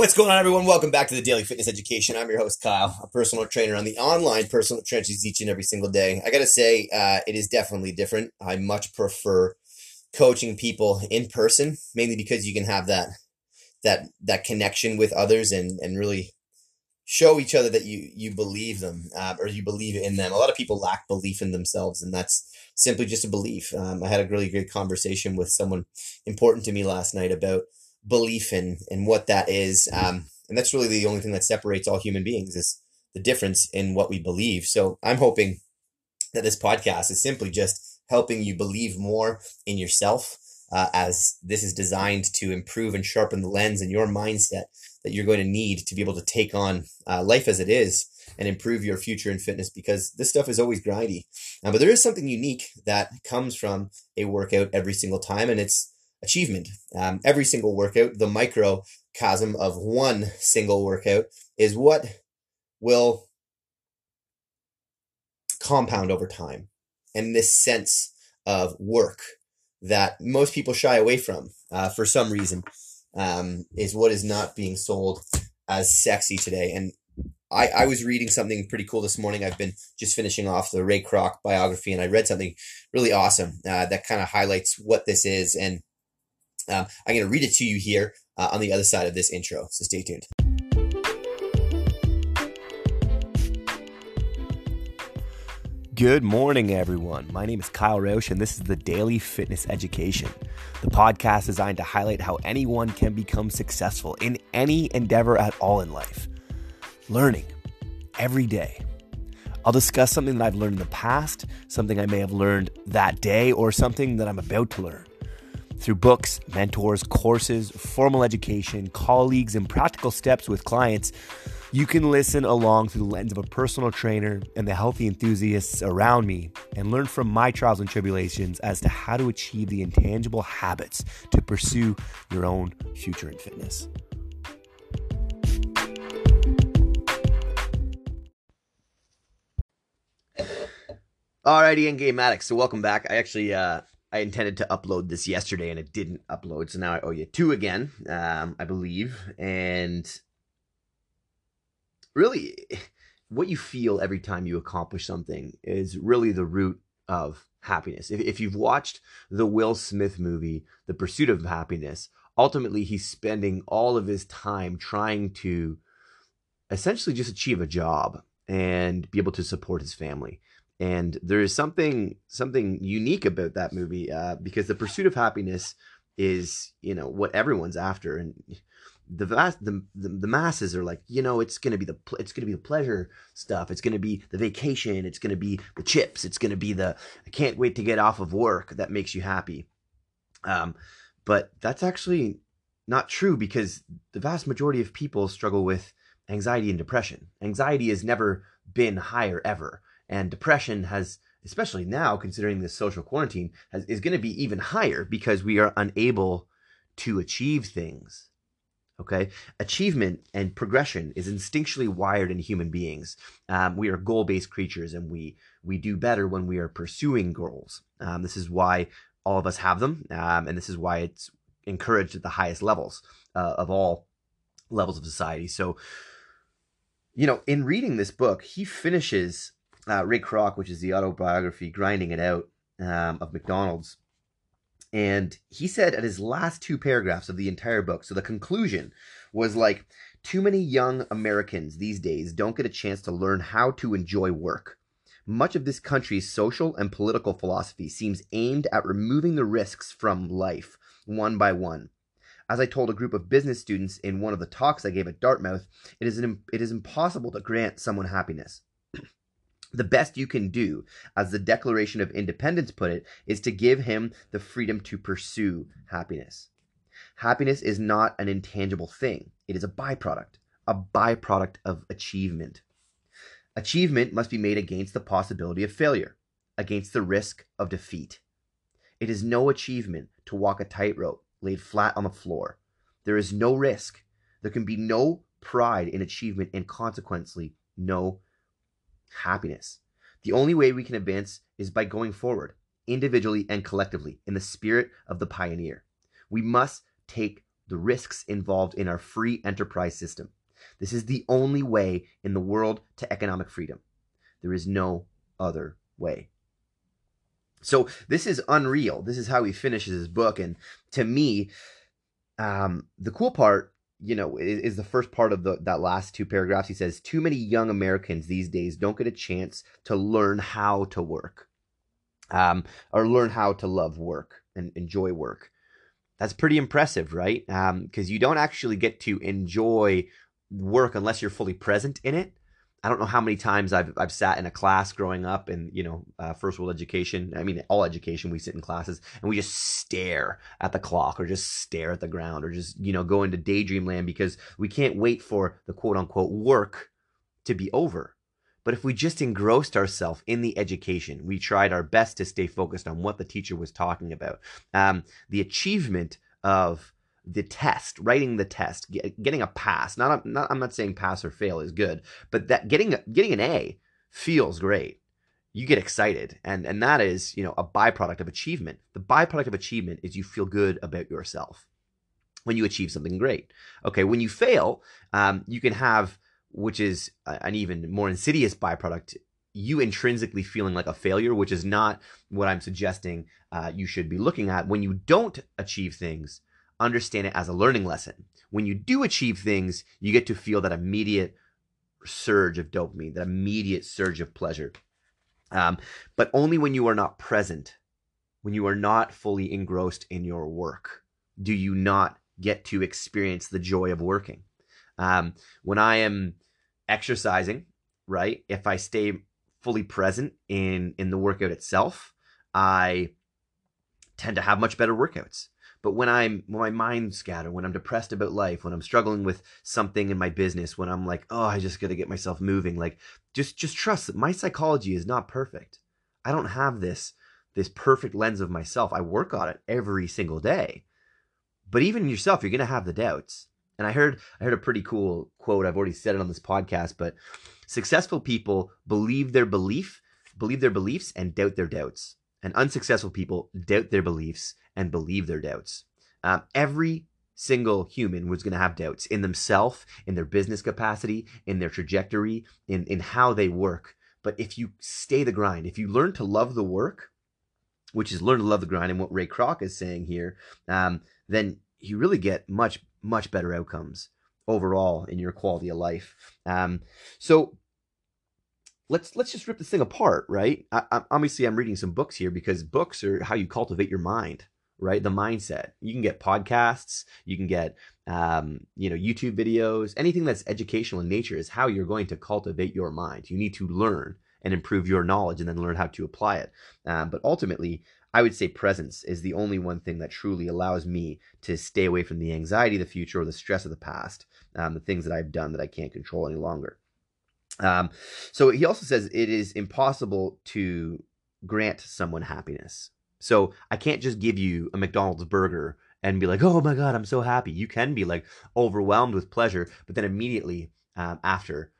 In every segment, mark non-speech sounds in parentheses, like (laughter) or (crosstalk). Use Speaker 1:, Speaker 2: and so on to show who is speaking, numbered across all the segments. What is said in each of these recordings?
Speaker 1: What's going on, everyone? Welcome back to the Daily Fitness Education. I'm your host, Kyle, a personal trainer on the online personal trenches each and every single day. I got to say, uh, it is definitely different. I much prefer coaching people in person, mainly because you can have that that that connection with others and and really show each other that you you believe them uh, or you believe in them. A lot of people lack belief in themselves, and that's simply just a belief. Um, I had a really great conversation with someone important to me last night about belief in and what that is, um, and that's really the only thing that separates all human beings is the difference in what we believe. So I'm hoping that this podcast is simply just helping you believe more in yourself. Uh, as this is designed to improve and sharpen the lens in your mindset that you're going to need to be able to take on uh, life as it is and improve your future in fitness because this stuff is always grindy. Uh, but there is something unique that comes from a workout every single time, and it's achievement. Um, every single workout, the microcosm of one single workout, is what will compound over time. And this sense of work that most people shy away from uh, for some reason um, is what is not being sold as sexy today. And I, I was reading something pretty cool this morning. I've been just finishing off the Ray Kroc biography, and I read something really awesome uh, that kind of highlights what this is. And um, I'm going to read it to you here uh, on the other side of this intro. So stay tuned.
Speaker 2: Good morning, everyone. My name is Kyle Roche, and this is the Daily Fitness Education, the podcast designed to highlight how anyone can become successful in any endeavor at all in life. Learning every day. I'll discuss something that I've learned in the past, something I may have learned that day, or something that I'm about to learn. Through books, mentors, courses, formal education, colleagues, and practical steps with clients, you can listen along through the lens of a personal trainer and the healthy enthusiasts around me and learn from my trials and tribulations as to how to achieve the intangible habits to pursue your own future in fitness.
Speaker 1: Alrighty, Endgame Addicts. So welcome back. I actually uh, I intended to upload this yesterday and it didn't upload, so now I owe you two again, um, I believe. And really what you feel every time you accomplish something is really the root of happiness. If, if you've watched the Will Smith movie, The Pursuit of Happiness, ultimately he's spending all of his time trying to essentially just achieve a job and be able to support his family. And there is something something unique about that movie uh, because the pursuit of happiness is you know what everyone's after, and the vast the, the, the masses are like you know it's gonna be the it's gonna be the pleasure stuff. It's gonna be the vacation. It's gonna be the chips. It's gonna be the i can't wait to get off of work. That makes you happy. Um but that's actually not true because the vast majority of people struggle with anxiety and depression. Anxiety has never been higher ever and depression has especially now considering this social quarantine has, is going to be even higher because we are unable to achieve things Okay, achievement and progression is instinctually wired in human beings. Um, we are goal-based creatures, and we we do better when we are pursuing goals. Um, this is why all of us have them, um, and this is why it's encouraged at the highest levels uh, of all levels of society. So, you know, in reading this book, he finishes uh, Kroc, which is the autobiography, grinding it out um, of McDonald's and he said at his last two paragraphs of the entire book, so the conclusion was like, too many young Americans these days don't get a chance to learn how to enjoy work. Much of this country's social and political philosophy seems aimed at removing the risks from life, one by one. As I told a group of business students in one of the talks I gave at Dartmouth, it is, an, it is impossible to grant someone happiness. The best you can do, as the Declaration of Independence put it, is to give him the freedom to pursue happiness. Happiness is not an intangible thing, it is a byproduct, a byproduct of achievement. Achievement must be made against the possibility of failure, against the risk of defeat. It is no achievement to walk a tightrope laid flat on the floor. There is no risk. There can be no pride in achievement and consequently no happiness. The only way we can advance is by going forward, individually and collectively, in the spirit of the pioneer. We must take the risks involved in our free enterprise system. This is the only way in the world to economic freedom. There is no other way. So this is unreal. This is how he finishes his book. And to me, um, the cool part, you know, is, the first part of the, that last two paragraphs. He says, Too many young Americans these days don't get a chance to learn how to work um, or learn how to love work and enjoy work. That's pretty impressive, right? Because um, you don't actually get to enjoy work unless you're fully present in it. I don't know how many times I've I've sat in a class growing up in you know uh, first world education. I mean, all education we sit in classes and we just stare at the clock or just stare at the ground or just you know go into daydream land because we can't wait for the quote unquote work to be over. But if we just engrossed ourselves in the education, we tried our best to stay focused on what the teacher was talking about. Um, the achievement of the test, writing the test, get, getting a pass. Not, not, I'm not saying pass or fail is good, but that getting getting an A feels great. You get excited, and and that is you know a byproduct of achievement. The byproduct of achievement is you feel good about yourself when you achieve something great. Okay, when you fail, um, you can have which is an even more insidious byproduct you intrinsically feeling like a failure, which is not what I'm suggesting uh, you should be looking at. When you don't achieve things, understand it as a learning lesson. When you do achieve things, you get to feel that immediate surge of dopamine, that immediate surge of pleasure. Um, but only when you are not present, when you are not fully engrossed in your work, do you not get to experience the joy of working. Um, when I am exercising, right, if I stay fully present in in the workout itself, I tend to have much better workouts. But when I'm when my mind's scattered, when I'm depressed about life, when I'm struggling with something in my business, when I'm like, oh, I just got to get myself moving, like just just trust that my psychology is not perfect. I don't have this this perfect lens of myself. I work on it every single day. But even yourself, you're gonna have the doubts. And I heard I heard a pretty cool quote. I've already said it on this podcast, but successful people believe their belief, believe their beliefs, and doubt their doubts. And unsuccessful people doubt their beliefs and believe their doubts. Um, every single human was going to have doubts in themselves, in their business capacity, in their trajectory, in, in how they work. But if you stay the grind, if you learn to love the work, which is learn to love the grind, and what Ray Kroc is saying here, um, then you really get much, much better outcomes overall in your quality of life. Um, so let's let's just rip this thing apart, right? I, I, obviously, I'm reading some books here because books are how you cultivate your mind right? The mindset. You can get podcasts, you can get um, you know YouTube videos, anything that's educational in nature is how you're going to cultivate your mind. You need to learn and improve your knowledge, and then learn how to apply it. Um, but ultimately, I would say presence is the only one thing that truly allows me to stay away from the anxiety of the future or the stress of the past, um, the things that I've done that I can't control any longer. Um, so he also says it is impossible to grant someone happiness. So I can't just give you a McDonald's burger and be like, oh my God, I'm so happy. You can be like overwhelmed with pleasure, but then immediately um, after,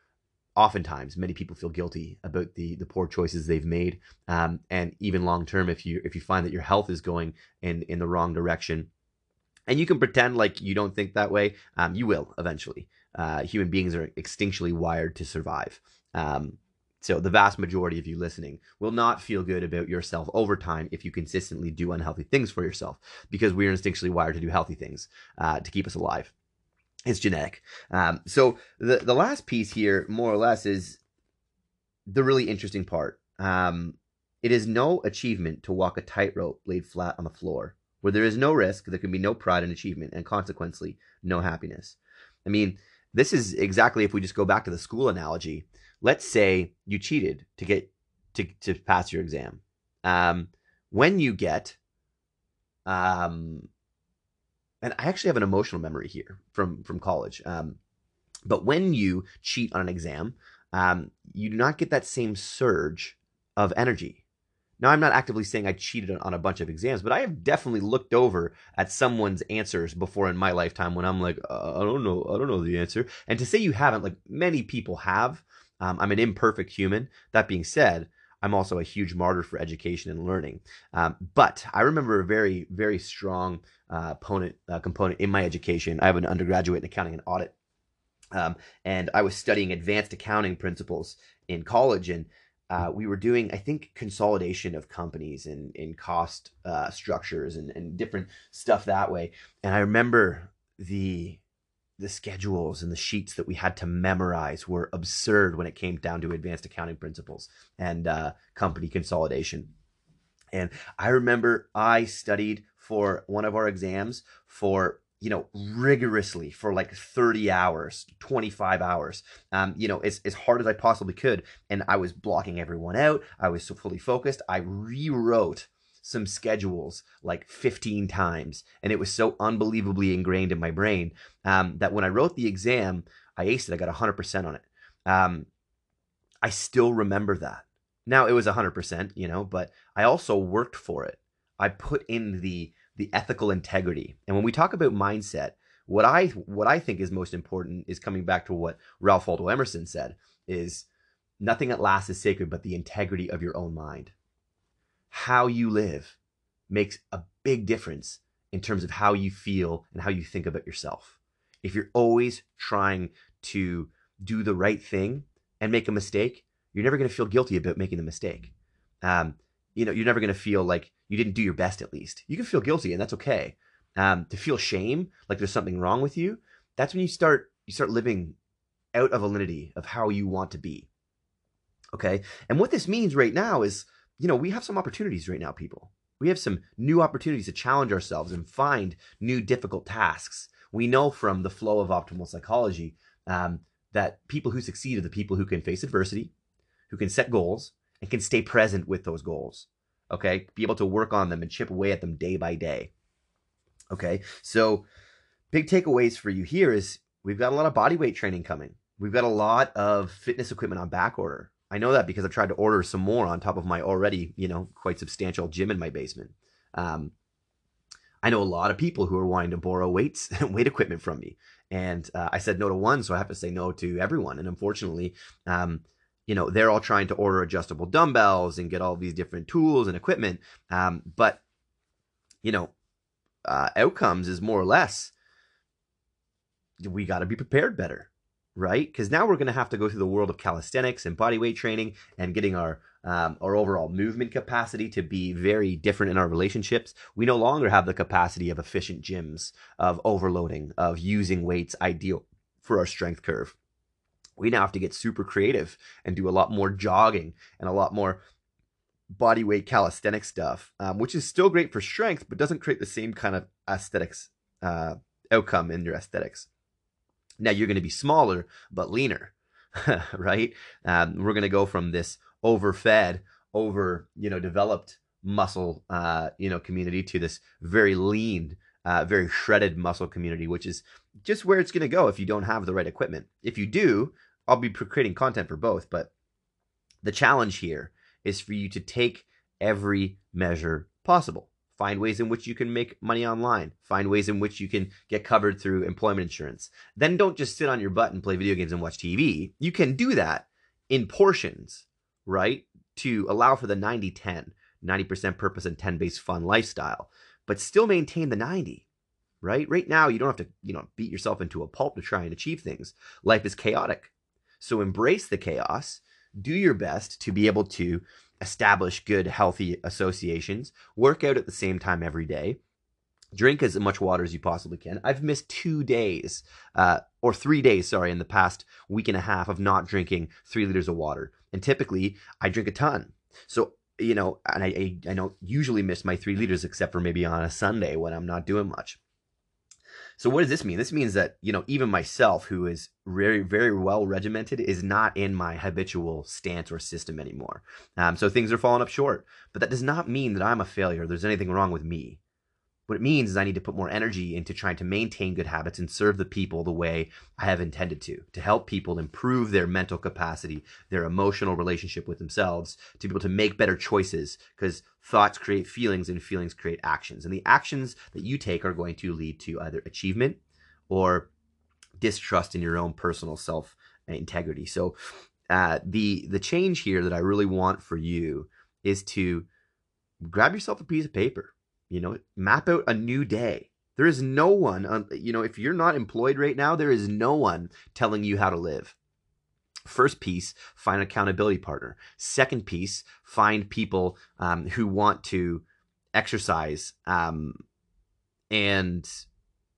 Speaker 1: oftentimes many people feel guilty about the the poor choices they've made. Um, and even long term, if you if you find that your health is going in in the wrong direction, and you can pretend like you don't think that way, um, you will eventually. Uh, human beings are instinctually wired to survive. Um, so the vast majority of you listening will not feel good about yourself over time if you consistently do unhealthy things for yourself, because we are instinctually wired to do healthy things uh, to keep us alive. It's genetic. Um, so the the last piece here, more or less, is the really interesting part. Um, it is no achievement to walk a tightrope laid flat on the floor, where there is no risk, there can be no pride in achievement, and consequently, no happiness. I mean, this is exactly if we just go back to the school analogy let's say you cheated to get to, to pass your exam. Um, when you get, um, and I actually have an emotional memory here from from college. Um, but when you cheat on an exam, um, you do not get that same surge of energy. Now, I'm not actively saying I cheated on a bunch of exams, but I have definitely looked over at someone's answers before in my lifetime when I'm like, uh, I don't know, I don't know the answer. And to say you haven't, like many people have, um, I'm an imperfect human. That being said, I'm also a huge martyr for education and learning. Um, but I remember a very, very strong uh, opponent, uh, component in my education. I have an undergraduate in accounting and audit. Um, and I was studying advanced accounting principles in college, and uh, we were doing, I think, consolidation of companies and in cost uh, structures and, and different stuff that way. And I remember the the schedules and the sheets that we had to memorize were absurd when it came down to advanced accounting principles and uh, company consolidation. And I remember I studied for one of our exams for you know rigorously for like 30 hours 25 hours. Um, you know as, as hard as i possibly could and i was blocking everyone out. I was so fully focused. I rewrote some schedules like 15 times and it was so unbelievably ingrained in my brain um, that when i wrote the exam i aced it. I got 100% on it. Um, i still remember that. Now it was 100% you know but i also worked for it. I put in the the ethical integrity and when we talk about mindset what i what i think is most important is coming back to what ralph waldo emerson said is nothing at last is sacred but the integrity of your own mind how you live makes a big difference in terms of how you feel and how you think about yourself. If you're always trying to do the right thing and make a mistake, you're never going to feel guilty about making the mistake. Um, you know, you're never going to feel like you didn't do your best. At least you can feel guilty, and that's okay. Um, to feel shame, like there's something wrong with you, that's when you start you start living out of alinity of how you want to be. Okay, and what this means right now is you know, we have some opportunities right now, people. We have some new opportunities to challenge ourselves and find new difficult tasks. We know from the flow of optimal psychology um, that people who succeed are the people who can face adversity, who can set goals, and can stay present with those goals. Okay, be able to work on them and chip away at them day by day. Okay, so big takeaways for you here is we've got a lot of body weight training coming. We've got a lot of fitness equipment on back order. I know that because I've tried to order some more on top of my already, you know, quite substantial gym in my basement. Um, I know a lot of people who are wanting to borrow weights and (laughs) weight equipment from me, and uh, I said no to one, so I have to say no to everyone. And unfortunately, um, you know, they're all trying to order adjustable dumbbells and get all these different tools and equipment. Um, but you know, uh, outcomes is more or less we got to be prepared better right? Because now we're going to have to go through the world of calisthenics and body weight training and getting our um, our overall movement capacity to be very different in our relationships. We no longer have the capacity of efficient gyms, of overloading, of using weights ideal for our strength curve. We now have to get super creative and do a lot more jogging and a lot more body weight calisthenic stuff, um, which is still great for strength, but doesn't create the same kind of aesthetics uh, outcome in your aesthetics. Now you're going to be smaller but leaner, (laughs) right? Um, we're going to go from this overfed, over you know developed muscle uh, you know community to this very lean, uh, very shredded muscle community, which is just where it's going to go if you don't have the right equipment. If you do, I'll be creating content for both, but the challenge here is for you to take every measure possible. Find ways in which you can make money online. Find ways in which you can get covered through employment insurance. Then don't just sit on your butt and play video games and watch TV. You can do that in portions, right? To allow for the 90 10, 90% purpose and 10 base fun lifestyle, but still maintain the 90 right? Right now, you don't have to, you know, beat yourself into a pulp to try and achieve things. Life is chaotic. So embrace the chaos, do your best to be able to establish good, healthy associations, work out at the same time every day, drink as much water as you possibly can. I've missed two days, uh, or three days, sorry, in the past week and a half of not drinking three liters of water. And typically, I drink a ton. So, you know, and I, I, I don't usually miss my three liters except for maybe on a Sunday when I'm not doing much. So what does this mean? This means that, you know, even myself, who is very, very well regimented, is not in my habitual stance or system anymore. Um, so things are falling up short. But that does not mean that I'm a failure. There's anything wrong with me. What it means is I need to put more energy into trying to maintain good habits and serve the people the way I have intended to, to help people improve their mental capacity, their emotional relationship with themselves, to be able to make better choices because thoughts create feelings and feelings create actions. And the actions that you take are going to lead to either achievement or distrust in your own personal self integrity. So uh, the the change here that I really want for you is to grab yourself a piece of paper. You know, map out a new day. There is no one, you know, if you're not employed right now, there is no one telling you how to live. First piece, find an accountability partner. Second piece, find people um, who want to exercise um, and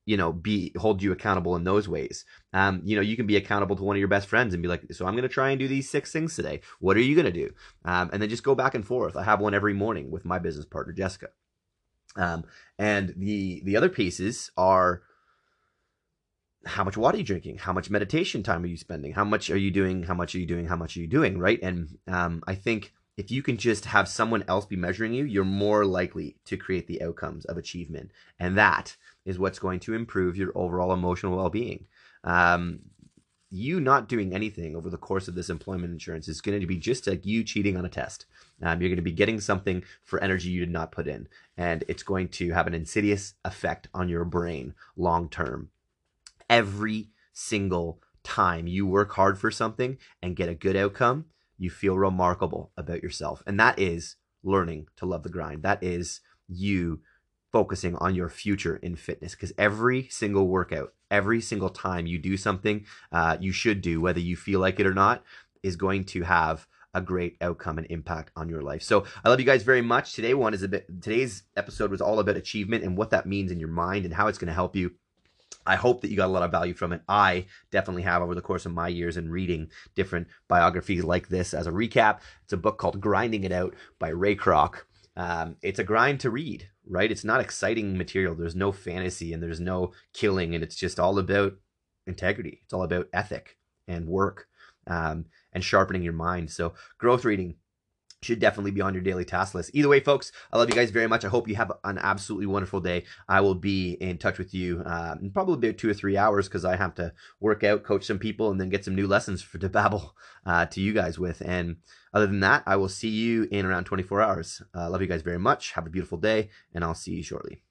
Speaker 1: you know be hold you accountable in those ways um you know you can be accountable to one of your best friends and be like so i'm going to try and do these six things today what are you going to do um, and then just go back and forth i have one every morning with my business partner jessica um and the the other pieces are how much water are you drinking? How much meditation time are you spending? How much are you doing? How much are you doing? How much are you doing? Right? And um i think if you can just have someone else be measuring you, you're more likely to create the outcomes of achievement. And that is what's going to improve your overall emotional well being. Um, you not doing anything over the course of this employment insurance is going to be just like you cheating on a test. Um, you're going to be getting something for energy you did not put in, and it's going to have an insidious effect on your brain long term. Every single time you work hard for something and get a good outcome, you feel remarkable about yourself. And that is learning to love the grind. That is you focusing on your future in fitness because every single workout, every single time you do something uh, you should do, whether you feel like it or not, is going to have a great outcome and impact on your life. So I love you guys very much. Today one is a bit today's episode was all about achievement and what that means in your mind and how it's going to help you I hope that you got a lot of value from it. I definitely have over the course of my years in reading different biographies like this. As a recap, it's a book called Grinding It Out by Ray Kroc. Um, it's a grind to read, right? It's not exciting material. There's no fantasy and there's no killing, and it's just all about integrity. It's all about ethic and work um, and sharpening your mind. So, growth reading, should definitely be on your daily task list. Either way, folks, I love you guys very much. I hope you have an absolutely wonderful day. I will be in touch with you uh, in probably about two or three hours because I have to work out, coach some people, and then get some new lessons for to babble uh, to you guys with. And other than that, I will see you in around 24 hours. Uh, love you guys very much. Have a beautiful day, and I'll see you shortly.